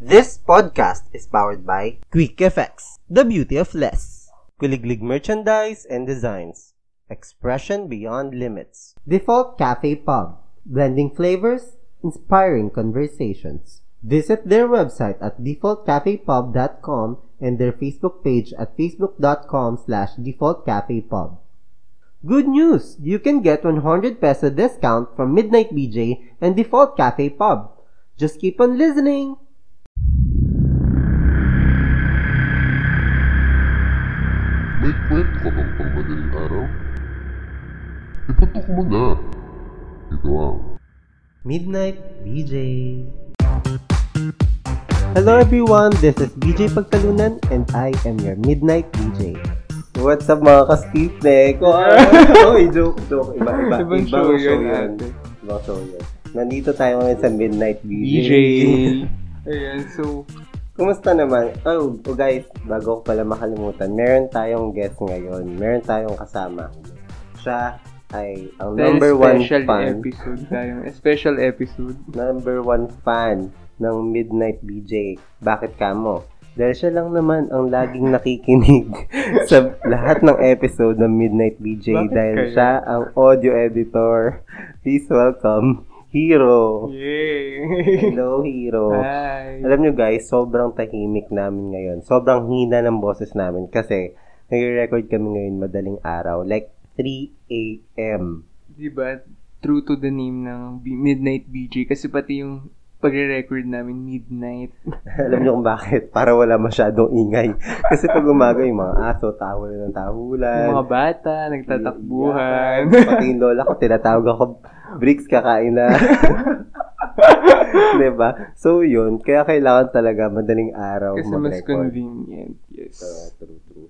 This podcast is powered by Quick FX, the beauty of less. Kuliglig Merchandise and Designs. Expression beyond limits. Default Cafe Pub, blending flavors, inspiring conversations. Visit their website at defaultcafepub.com and their Facebook page at facebook.com slash defaultcafepub. Good news! You can get 100 peso discount from Midnight BJ and Default Cafe Pub. Just keep on listening! May kwento ka bang pang madaling araw? Ipatok mo na. Ito ang Midnight BJ. Hello everyone, this is BJ Pagtalunan and I am your Midnight BJ. What's up mga ka-Steve Oy, joke, joke. Iba, iba. Ibang ibang show yun, ate. Ibang show yun. Nandito tayo ngayon sa Midnight BJ. BJ. Ayan, so, Kumusta naman? Oh, oh, guys, bago ko pala makalimutan, meron tayong guest ngayon. Meron tayong kasama. Siya ay ang dahil number one special fan. episode tayo. Special episode. Number one fan ng Midnight BJ. Bakit ka mo? Dahil siya lang naman ang laging nakikinig sa lahat ng episode ng Midnight BJ Bakit dahil kaya? siya ang audio editor. Please welcome Hero. Yay! Hello, Hero. Hi! Alam nyo guys, sobrang tahimik namin ngayon. Sobrang hina ng boses namin kasi nag-record kami ngayon madaling araw. Like 3 a.m. Diba, true to the name ng Midnight BJ kasi pati yung pagre-record namin midnight. Alam nyo kung bakit? Para wala masyadong ingay. Kasi pag umaga yung mga aso, tawal ng tahulan. Yung mga bata, nagtatakbuhan. Pati yung lola ko, tinatawag ako, bricks kakain na. diba? So, yun. Kaya kailangan talaga madaling araw kasi mas mag-record. convenient. Yes. Uh, true, true.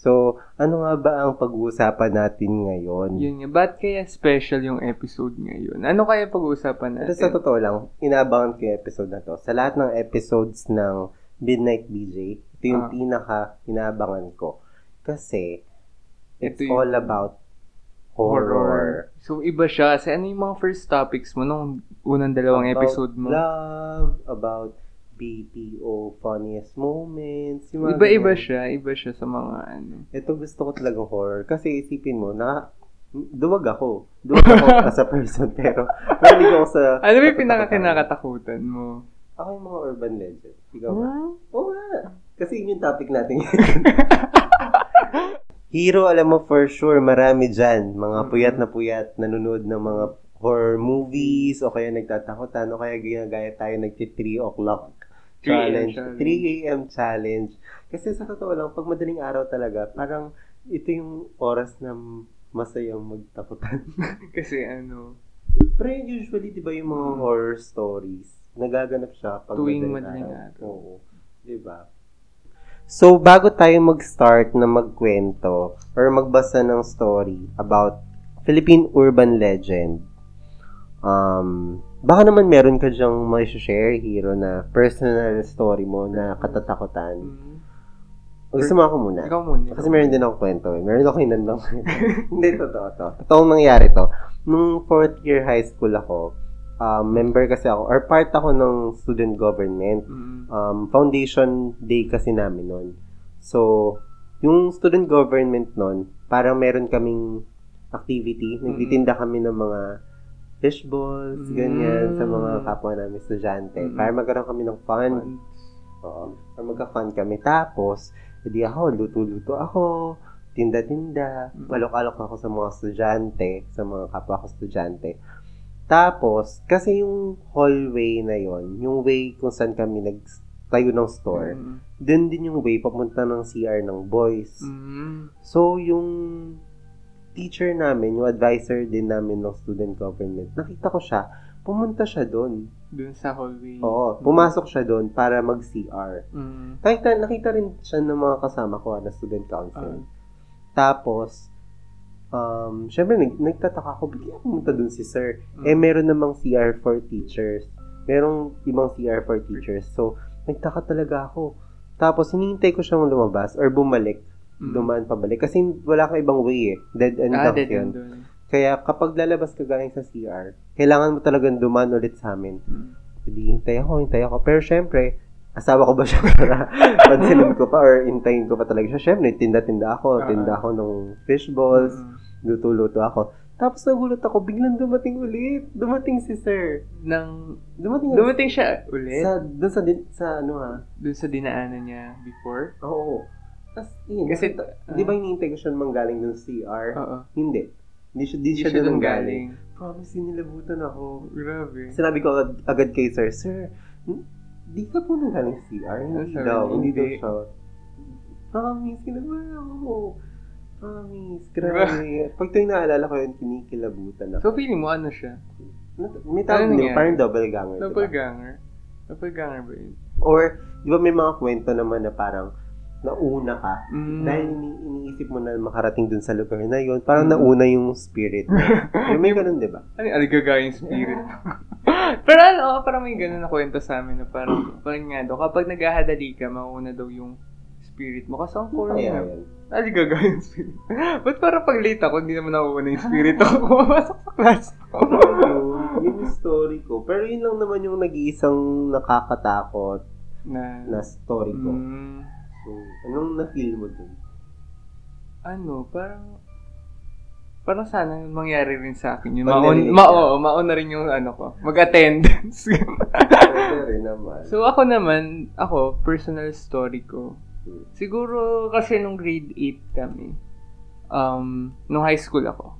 So, ano nga ba ang pag-uusapan natin ngayon? Yun nga. Ba't kaya special yung episode ngayon? Ano kaya pag-uusapan natin? sa totoo lang, inabangan ko yung episode na to. Sa lahat ng episodes ng Midnight BJ, ito yung Ah. pinaka inabangan ko. Kasi, it's Ito yung- all about horror. So, iba siya. Kasi ano yung mga first topics mo nung unang dalawang About episode mo? love, about BPO funniest moments. yung mga Iba-iba ganyan. siya. Iba siya sa mga ano. Ito gusto ko talagang horror. Kasi isipin mo, na duwag ako. Duwag ako as a person. Pero, mahilig ako sa... Ano ba yung sa pinaka-kinakatakutan mo? Ako yung mga urban legend. Ikaw ba? Hmm? Oo nga. Kasi yun yung topic natin. Hero, alam mo for sure, marami dyan. Mga puyat na puyat, nanonood ng mga horror movies, o kaya nagtatakutan, o kaya ginagaya tayo nagti 3 o'clock 3 a.m. challenge. challenge. 3 a.m. challenge. Kasi sa totoo lang, pag madaling araw talaga, parang ito yung oras na masayang magtakutan. Kasi ano, Pero usually, di ba yung mga Mm. horror stories, nagaganap siya pag Tuwing madaling madaling araw. araw. Oo. Di ba? So, bago tayo mag-start na magkwento or magbasa ng story about Philippine urban legend, um, baka naman meron ka dyang may share hero na personal story mo na katatakutan. mm, Gusto mo ako muna? ikaw muna. Kasi meron din ako kwento eh. Meron ako hinandang kwento. Hindi, totoo to. Totoong nangyari to. Nung fourth year high school ako, um, member kasi ako, or part ako ng student government. Mm, Um, foundation day kasi namin nun. So, yung student government nun, parang meron kaming activity. Nagtitinda kami ng mga fishballs, ganyan, sa mga kapwa namin estudyante. Para magkaroon kami ng fun. fun. Oo. Or magka-fun kami. Tapos, hindi ako, luto-luto ako, tinda-tinda, alok-alok ako sa mga estudyante, sa mga kapwa ko estudyante. Tapos, kasi yung hallway na yon yung way kung saan kami nagtayo ng store, Mm, dun din yung way papunta ng CR ng boys. mm, So, yung teacher namin, yung advisor din namin ng student government, nakita ko siya, pumunta siya doon. dun sa hallway. Oo, pumasok siya doon para mag-CR. Mm, Nakita, nakita rin siya ng mga kasama ko ah, na student council. Ah. Tapos, um, syempre, nag, nagtataka ako, kaya pumunta dun si sir? Mm. Eh, meron namang CR for teachers. Merong ibang CR for teachers. So, nagtaka talaga ako. Tapos, hinihintay ko siyang lumabas or bumalik. mm. Dumaan pabalik. Kasi wala kang ibang way eh. Dead end Ah, dead yun. end dun. Kaya kapag lalabas ka galing sa CR, kailangan mo talagang dumaan ulit sa amin. Mm. Hindi, hintay ako, hintay ako. Pero syempre, asawa ko ba siya para pansinin ko pa or intayin ko pa talaga siya. Siyempre, tinda-tinda ako. Ah. Tinda ako ng fish balls. Mm. Luto-luto ako. Tapos nagulat ako, biglang dumating ulit. Dumating si sir. Nang, Dumating, dumating siya ulit Sa, doon sa, din- sa ano ha? dun sa dinaanan niya before. Oo. Tapos, yun. Kasi, ah. di ba hinihintay ko siya manggaling dun sa CR? Oo. Hindi. Hindi siya, di siya, siya doon dun galing. galing. Promise, sinilabutan ako. Grabe. Sinabi ko agad, agad kay sir, Sir, hmm, di ka galing sa CR? Hindi sabi daw. Hindi daw siya. Promise, kinabahan ako. Promise, grabe. Pag ito yung naalala ko yun, kinikilabutan ako. So, feeling mo ano siya? May tawag Ano nangyari? parang double ganger. diba? Doppelganger? Doppelganger ba yun? Or, di ba may mga kwento naman na parang nauna ka Mm. dahil ini- iniisip mo na makarating dun sa lugar na yun, parang Mm. nauna yung spirit mo. Yung may ganun, di ba? Ano yung aligagayang spirit? Pero ano, parang may ganun na kwento sa amin na parang, parang nga daw, kapag naghahadali ka, mauna daw yung spirit mo. Kasi ang Kaya niya, yun. aligagayang spirit. Ba't parang pag late ako, hindi naman nauuna yung spirit ako pumapasok sa class ko. Yun, yun yung story ko. Pero yun lang naman yung nag-iisang nakakatakot na, na story ko. mm, So, anong na-feel mo dun? ano, parang, parang sana mangyari rin sa akin yun. Narinig ma, oo, mauna rin yung ano ko, mag-attendance. Rin naman. So ako naman, ako, personal story ko. Siguro kasi nung grade 8 kami, um, nung high school ako,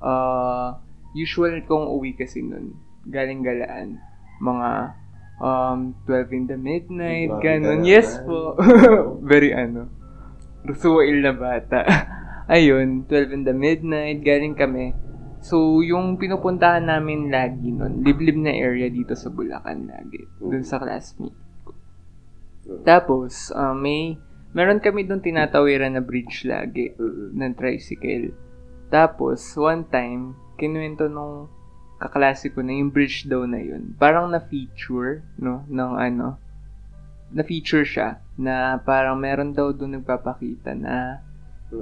uh, usual kong uwi kasi nun, galing galaan, mga um, 12 in the midnight, ganun. Yes po. Very ano, rusuwail na bata. Ayun, 12 in the midnight, galing kami. So, yung pinupuntahan namin lagi nun, liblib na area dito sa Bulacan lagi, dun sa classmate ko. Tapos, uh, may, meron kami dun tinatawiran na bridge lagi ng tricycle. Tapos, one time, kinuwento nung kaklase ko na yung bridge daw na yun. Parang na-feature, no, ng ano, na-feature siya na parang meron daw doon nagpapakita na.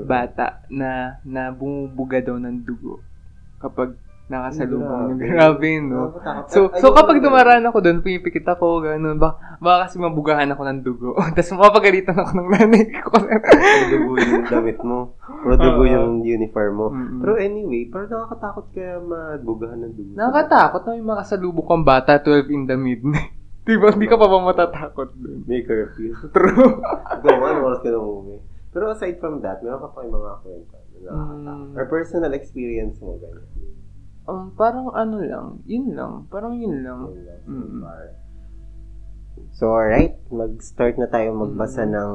Bata na na bumubuga daw ng dugo kapag nakasalubong yung grabe, no? So, so kapag dumaraan ako doon, pumipikit ako, ganun, baka, baka kasi mabugahan ako ng dugo. Tapos mapapagalitan ako ng nanay ko. Puro dugo yung damit mo. Puro dugo Oo. yung uniform mo. Mm-mm. Pero anyway, parang nakakatakot kaya mabugahan ng dugo. Nakakatakot na may makasalubong kang bata 12 in the midnight. diba? Hindi ka pa ba matatakot doon? May curfew. True. Go, ano oras ka na umuwi? Pero aside from that, meron ka pa yung mga kwento na nakakatakot. Mm. Or personal experience mo, ganyan. Um, parang ano lang, yun lang. Parang yun lang. Yun lang so Mm. So, alright. Mag-start na tayo magbasa Mm. ng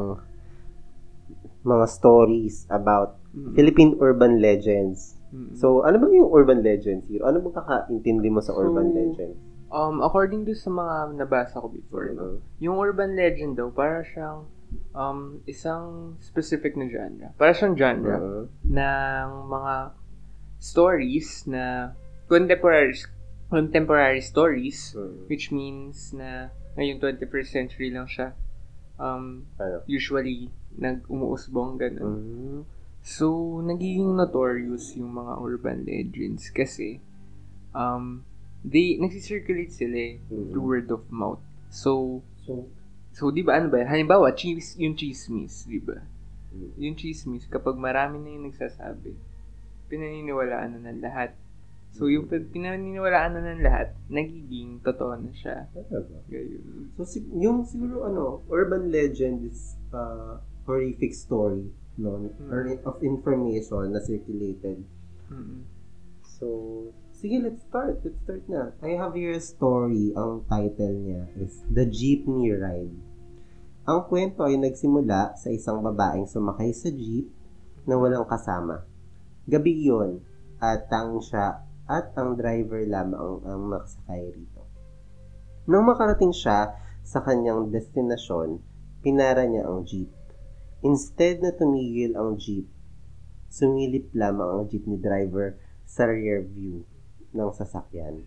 mga stories about Mm. Philippine urban legends. Mm. So, ano ba yung urban legends here? Ano bang kakaintindi mo sa So, urban legend? Um, according to sa mga nabasa ko before, no? Yung urban legend daw, para siyang um, isang specific na genre. Para siyang genre Uh-huh. ng mga stories na contemporary contemporary stories Uh-huh. which means na ngayong 21st century lang siya um, Ano? usually nag umuusbong ganun. Mm. So, nagiging notorious yung mga urban legends kasi um, they, nagsisirculate sila eh, Mhm. through word of mouth. So, So, so di ba ano ba? Halimbawa, cheese, yung chismis, di ba? Mm. Yung chismis, kapag marami na yung nagsasabi, pinaniniwalaan na ng lahat. So, yung pag pinaniniwalaan na ng lahat, nagiging totoo na siya. talaga. Gayun. So, si- yung siguro ano, urban legend is uh, horrific story, no? Mm. Or of information na circulated. Mm. So, sige, let's start. Let's start na. I have a story. Ang title niya is The Jeepney Ride. Ang kwento ay nagsimula sa isang babaeng sumakay sa jeep na walang kasama. Gabi yon at ang siya at ang driver lamang ang makasakay rito. Nang makarating siya sa kanyang destinasyon, pinara niya ang jeep. Instead na tumigil ang jeep, sumilip lamang ang jeepney driver sa rear view ng sasakyan.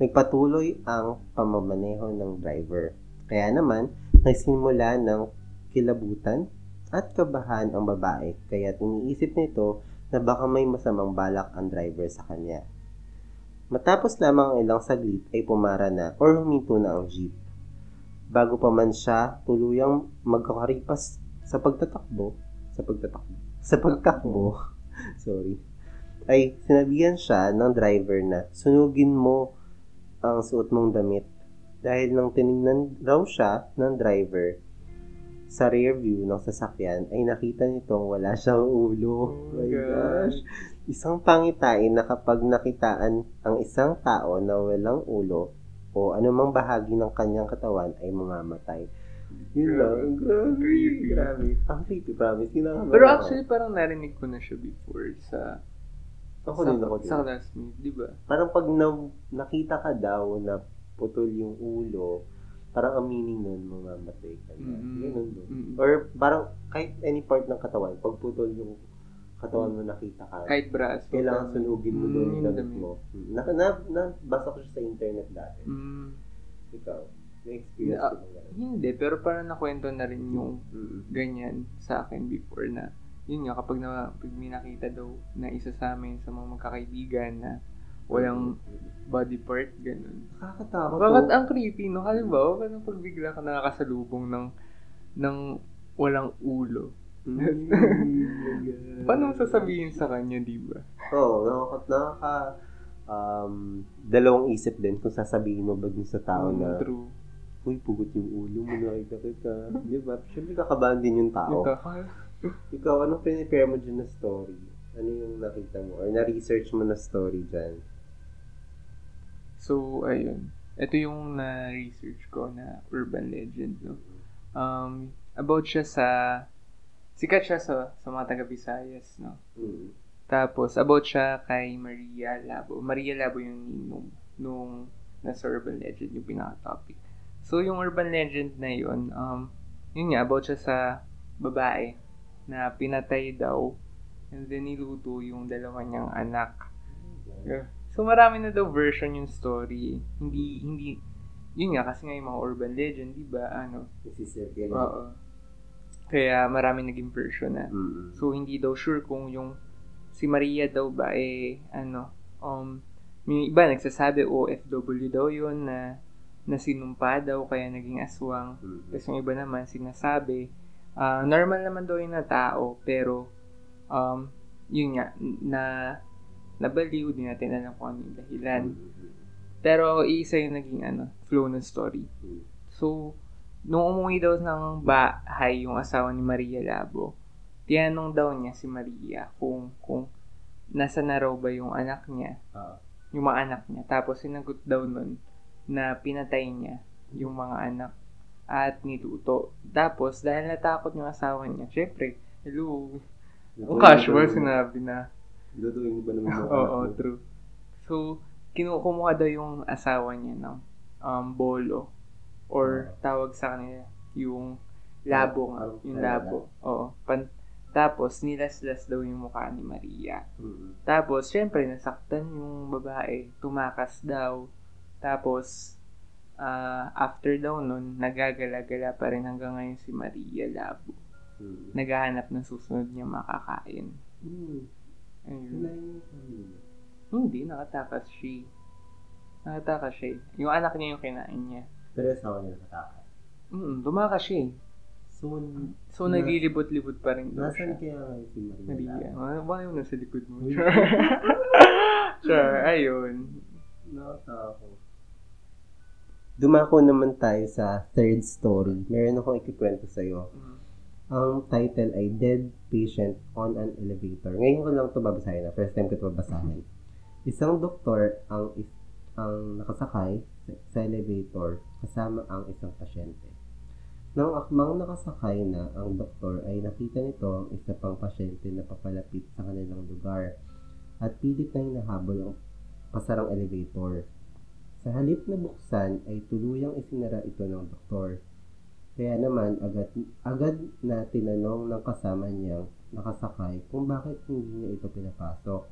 Nagpatuloy ang pamamaneho ng driver. Kaya naman, nagsimula ng kilabutan at kabahan ang babae kaya iniisip nito na baka may masamang balak ang driver sa kanya. Matapos lamang ang ilang saglit ay pumara na or huminto na ang jeep. bago pa man siya tuluyang magkakaripas sa pagtatakbo, sa pagtatakbo, sa pagtakbo, sorry, ay sinabihan siya ng driver na sunugin mo ang suot mong damit. Dahil nang tinignan raw siya ng driver sa rear view ng sasakyan ay nakita nitong wala siyang ulo. Oh my gosh. gosh. Isang pangitain na kapag nakitaan ang isang tao na walang ulo o anumang bahagi ng kanyang katawan ay mamamatay. Yun lang. Grabe. Grabe. Ang creepy, promise. Kinakabahan Pero actually, parang narinig ko na siya before sa ako sa, din ako din. sa classmate, di ba? Parang pag na, nakita ka daw na putol yung ulo, parang ang meaning nun, mamamatay ka na. Ganun no? Mm-mm. Or parang kahit any part ng katawan, pag putol yung katawan mo nakita ka, Kahit braso. kailangan sunugin mo doon Mm, yung damit mo. Mm. Na, na, nabasa ko siya sa internet dati. Mm, Ikaw, may experience Ah, ba ganun? hindi, pero parang nakwento na rin yung Mm. ganyan sa akin before na yun nga kapag na pag may nakita daw na isa sa amin sa mga magkakaibigan na walang body part ganun. Nakakatakot. Bakit oh. ang creepy no? Halimbawa, parang pag bigla ka nakakasalubong ng ng walang ulo. Mm. Paano sasabihin sa kanya, di ba? Oo, nakaka, nakaka um, dalawang isip din kung sasabihin mo ba sa tao Mm, na True. Uy, pugot yung ulo mo, nakita kita. Di ba? Siyempre kakabahan din yung tao. Ikaw, anong pinipare mo dyan na story? Ano yung nakita mo? Or na-research mo na story dyan? So, ayun. Ito yung na-research ko na urban legend, no? Um, about siya sa... Sikat siya sa, sa mga taga-Visayas, no? Mm. Tapos, about siya kay Maria Labo. Maria Labo yung nung, nung nasa urban legend, yung pinaka-topic. So, yung urban legend na yun, um, yun nga, about siya sa babae na pinatay daw and then niluto yung dalawa niyang anak. So, marami na daw version yung story. Hindi, hindi, yun nga, kasi nga yung mga urban legend, di ba, ano, Nasisirkil. oo. Kaya marami naging version na. Mm. So, hindi daw sure kung yung si Maria daw ba eh, ano, um, may iba nagsasabi OFW daw yun na na sinumpa daw kaya naging aswang. Mm. Tapos yung iba naman sinasabi, ah, normal naman daw yun na tao, pero um, yun nga, na nabaliw, di natin alam kung ano yung dahilan. Pero isa yung naging ano, flow ng story. Mm. So, nung umuwi daw ng bahay yung asawa ni Maria Labo, tinanong daw niya si Maria kung kung nasa na raw ba yung anak niya, Ah. yung mga anak niya. Tapos sinagot daw nun na pinatay niya yung mga anak at niluto. Tapos, dahil natakot yung asawa niya, syempre, hello, ang casual sinabi na, Lutuin ba naman? Oo, true. So, kinukumuha daw yung asawa niya ng um, bolo. Or tawag sa kanila yung labo nga. Yung labo. Oo. Pan- tapos, nilaslas daw yung mukha ni Maria. Mm. Tapos, syempre, nasaktan yung babae. Tumakas daw. Tapos, ah, after daw nun, nagagala-gala pa rin hanggang ngayon si Maria Labo. Mm. Naghahanap ng susunod niya makakain. Mm. Ayun. Wala pamilya. Hindi, nakatakas siya. Nakatakas siya. eh. Yung anak niya yung kinain niya. Pero asawa niya nakatakas. Mm, tumakas siya. eh. So, So, Na- naglilibot-libot pa rin daw nasan siya. kaya ngayon si Maria? Maria. Ah, Baka yung nasa likod mo. Sure. ayun. Nakatakot. Dumako naman tayo sa third story. Meron akong ikikwento sa'yo. Mm. Ang title ay Dead Patient on an Elevator. Ngayon ko lang ito babasahin na. First time ko ito babasahin. Isang doktor ang is, ang nakasakay sa, sa elevator kasama ang isang pasyente. Nang akmang nakasakay na ang doktor ay nakita nito ang isa pang pasyente na papalapit sa kanilang lugar at pilit na hinahabol ang pasarang elevator. Sa halip na buksan ay tuluyang isinara ito ng doktor. Kaya naman agad, agad na tinanong ng kasama niyang nakasakay kung bakit hindi niya ito pinapasok.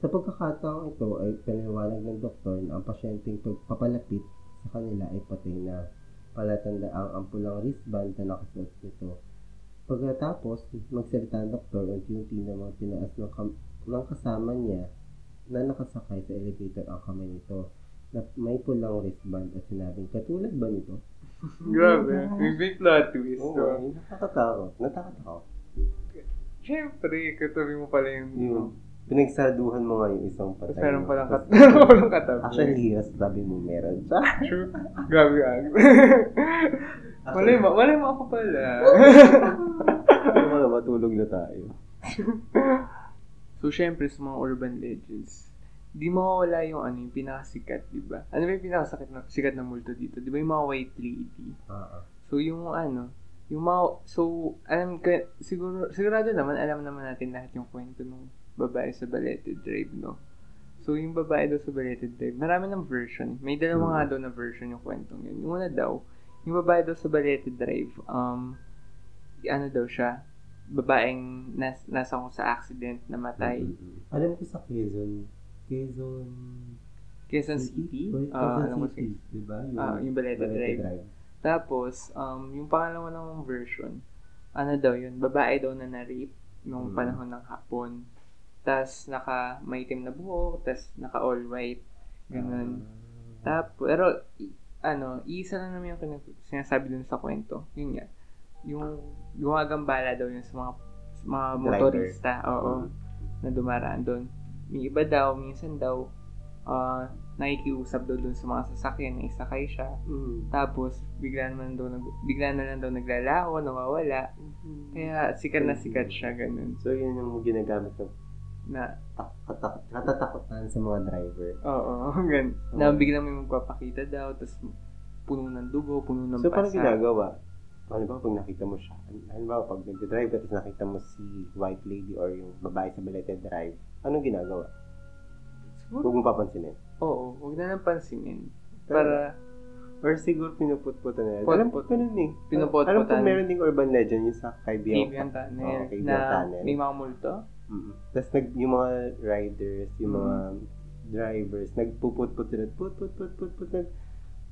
Sa pagkakataong ito ay paliwanag ng doktor na ang pasyenteng pagpapalapit sa kanila ay patay na palatandaang ang pulang wristband na nakasuot nito. Pagkatapos, magsalita ang doktor, unti-unti namang tinaas ng, kam- ng kasama niya na nakasakay sa elevator ang kamay nito. na may pulang wristband at sinabing, katulad ba nito? Grabe. May big plot twist. Oo, oh. nakakatakot. Natatakot. Siyempre, katabi mo pala yung... Yung pinagsaduhan mo nga yung isang patay. Meron no? palang kat Tapos, walang katabi. Actually, yes, sabi mo meron siya. True. Grabe ang. Malay mo, malay mo ako pala. Ano ba, matulog na tayo. So, syempre, sa mga urban legends, di mawawala yung ano, yung pinakasikat, di ba? Ano ba yung pinakasikat na, sikat na multo dito? Di ba yung mga white lady? Oo. So, yung ano, yung mga, so, alam ka, siguro, sigurado naman, alam naman natin lahat yung kwento ng babae sa Balete Drive, no? So, yung babae daw sa Balete Drive, marami ng version. May dalawa nga daw na version yung kwentong yun. Yung una daw, yung babae daw sa Balete Drive, um, ano daw siya, babaeng nas, nasa ko sa accident, namatay. Mm-mm. Alam ko sa Quezon, Quezon Quezon City? Ah, Quezon alam ko City, si- di ba? Ah, yung Balete Drive. Tapos, um, yung pangalawa namang version, ano daw yun, babae daw na na-rape nung Mm. panahon ng hapon. Tapos, naka maitim na buhok, tapos naka all white. Ganun. Ah. Tapos, pero, ano, isa lang naman yung sinasabi dun sa kwento. Yun nga. Yung gumagambala daw yun sa mga, sa mga Driver. motorista. Oo. Mm. Na dumaraan doon. May iba daw, minsan daw, ah, nakikiusap daw dun sa mga sasakyan na isakay siya. Mm. Tapos, bigla naman daw, nag, bigla na lang daw naglalako, nawawala. Kaya, sikat na sikat siya, ganun. So, yun yung ginagamit ng Na, katatakutan sa mga driver. oo, ganun. Oo. Na biglang may magpapakita daw, tapos puno ng dugo, puno ng So, paano pasa. ginagawa? Ano ba pag nakita mo siya? Ano ba pag nag-drive ka tapos nakita mo si white lady or yung babae sa belated drive, anong ginagawa? Siguro, Huwag mo papansinin. oo, huwag na nang pansinin. Para, Or siguro pinuput-putan na. Put-put. Alam ko ganun eh. Pinuput-putan. Alam ko meron ding urban legend yung sa Kaibigan. Kaibigan Tunnel, Oo, Kaibigan na Tunnel. may mga multo. Mm-hmm. Tapos nag, yung mga riders, yung mga Mm. drivers, nagpuput-put sila.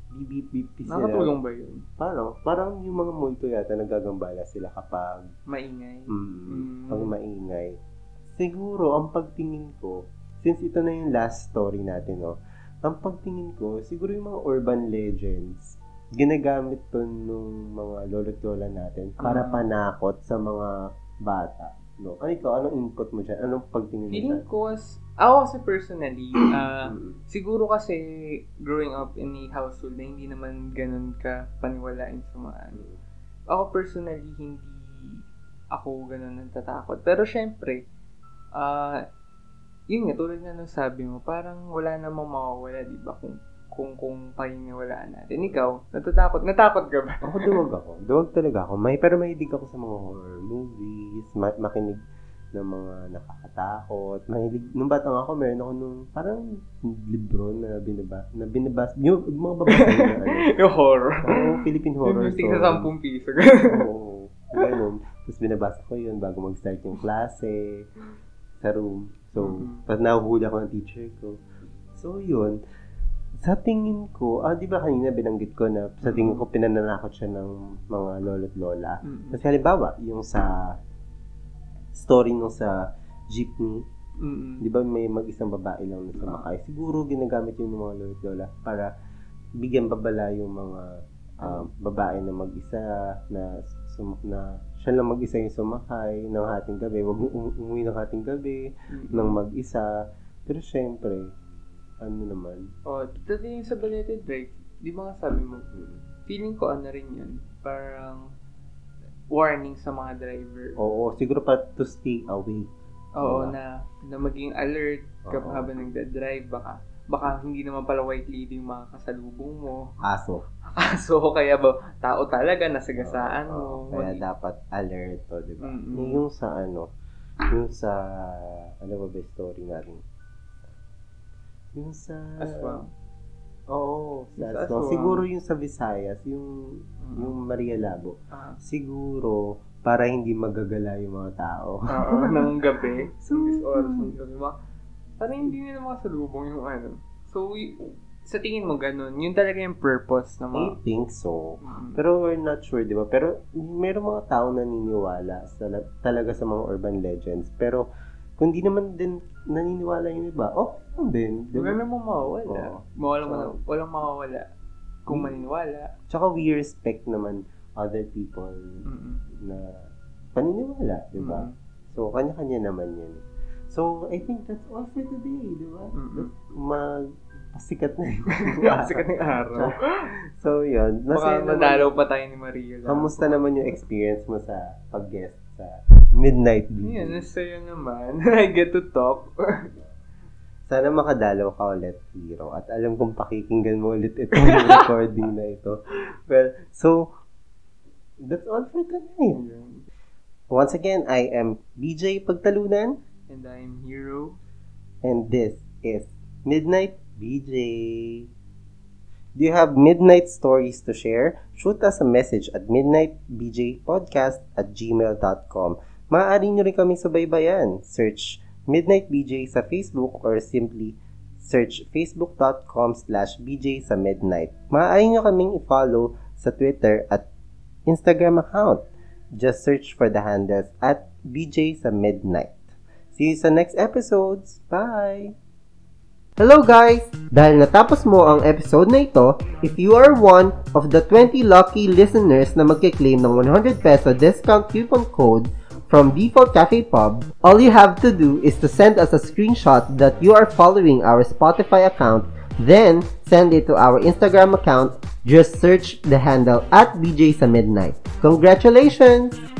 Put-put-put-put-put. Nag beep-beep-beep sila. Nakatulong ba yun? Parang, parang yung mga multo yata nagagambala sila kapag Maingay. mm, Mm. pag maingay. Siguro, ang pagtingin ko, since ito na yung last story natin, no, ang pagtingin ko, siguro yung mga urban legends, ginagamit to nung mga lolo't lola natin para Ah. panakot sa mga bata. No? Ano ikaw, anong input mo dyan? Anong pagtingin mo Feeling dyan? ko, was, ako kasi personally, Mm. siguro kasi growing up in a household na hindi naman ganun ka paniwalain sa mga ano. Ako personally, hindi ako ganun natatakot. Pero syempre, ah, yun nga, tulad nga nung sabi mo, parang wala namang mawawala, di ba? Kung, kung, kung paniniwalaan natin. Ikaw, natatakot, natakot ka ba? Ako duwag ako. Duwag talaga ako. May, pero mahilig ako sa mga horror movies, ma- makinig ng mga nakakatakot. Mahilig, nung batang ako, meron ako nung parang libro na binaba, na binabas, yung mga babasa na ano. yung horror. Oo, Philippine horror Yung tig sa 10 piso. Oo, ganun. Tapos binabasa ko yun bago mag-start yung klase sa room. So, Mhm. tapos nahuhuli ako ng teacher ko. So, yun. Sa tingin ko, ah, di ba kanina binanggit ko na sa tingin ko pinananakot siya ng mga lolo't lola. Mm. Kasi halimbawa, yung sa story nung sa jeepney, Mm-mm. di ba may mag-isang babae lang na sumakay? Siguro ginagamit yun ng mga lolo't lola para bigyan babala yung mga ah, babae na mag-isa na sum- na siya lang mag-isa yung sumakay ng hating gabi. Huwag mo um- umuwi ng hating gabi Mm-mm. ng mag-isa. Pero syempre, ano naman, Oh, yung sa Balete Drive, di ba nga sabi mo, feeling ko ano rin yun, parang warning sa mga driver. oo, siguro pa to stay away. Oo, Diba? na, na maging alert kapag habang nagda-drive, baka baka hindi naman pala white lady yung mga kasalubong mo. Aso. so, kaya ba, tao talaga, nasagasaan Oo, mo. Kaya dapat alert to, di ba? Mm-mm. Yung sa ano, yung sa, ano ba ba story natin? Yung sa... Aswang. Oo, sa Aswang. Aswang. Siguro yung sa Visayas, yung, Mm. yung Maria Labo. Ah, Siguro, para hindi magagala yung mga tao. Oo, ng gabi. So, This oras ng gabi. Mga, parang hindi nila makasalubong yung ano. So, y- sa tingin mo ganun, yun talaga yung purpose ng mga... I think so. Mm. Pero we're not sure, di ba? Pero meron mga tao naniniwala sa, talaga sa mga urban legends. Pero kung di naman din naniniwala yung iba, oh, ano din. Di ba? Wala namang mawawala. Oo. Walang, So- walang mawawala. Kung Hmm. maniniwala. Tsaka we respect naman other people Mm-mm. na paniniwala, di ba? Mm. So, kanya-kanya naman yun. So, I think that's all for today, di ba? Mm-mm. Mag pasikat na yun. Sikat ng araw. so, yun. Baka Masaya naman. madalaw pa tayo ni Maria. Kamusta naman yung experience mo sa pag-guest sa Midnight Beauty? Yan, nasa'yo naman. I get to talk. Sana makadalaw ka ulit, Hero. At alam kong pakikinggan mo ulit itong recording na ito. Well, so, that's all for tonight. Once again, I am BJ Pagtalunan, And I'm Hero. and this is Midnight BJ. Do you have midnight stories to share? Shoot us a message at midnightbjpodcast at gmail.com. Maaari nyo rin kami subaybayan. Search Midnight BJ sa Facebook or simply search facebook.com slash bj sa midnight. Maaari nyo kaming i-follow sa Twitter at Instagram account. Just search for the handles at bj sa midnight. See you sa next episodes. Bye! Hello guys! Dahil natapos mo ang episode na ito, if you are one of the 20 lucky listeners na magkiklaim ng 100 peso discount coupon code from Default Cafe Pub, all you have to do is to send us a screenshot that you are following our Spotify account, then send it to our Instagram account. Just search the handle at BJ sa Midnight. Congratulations!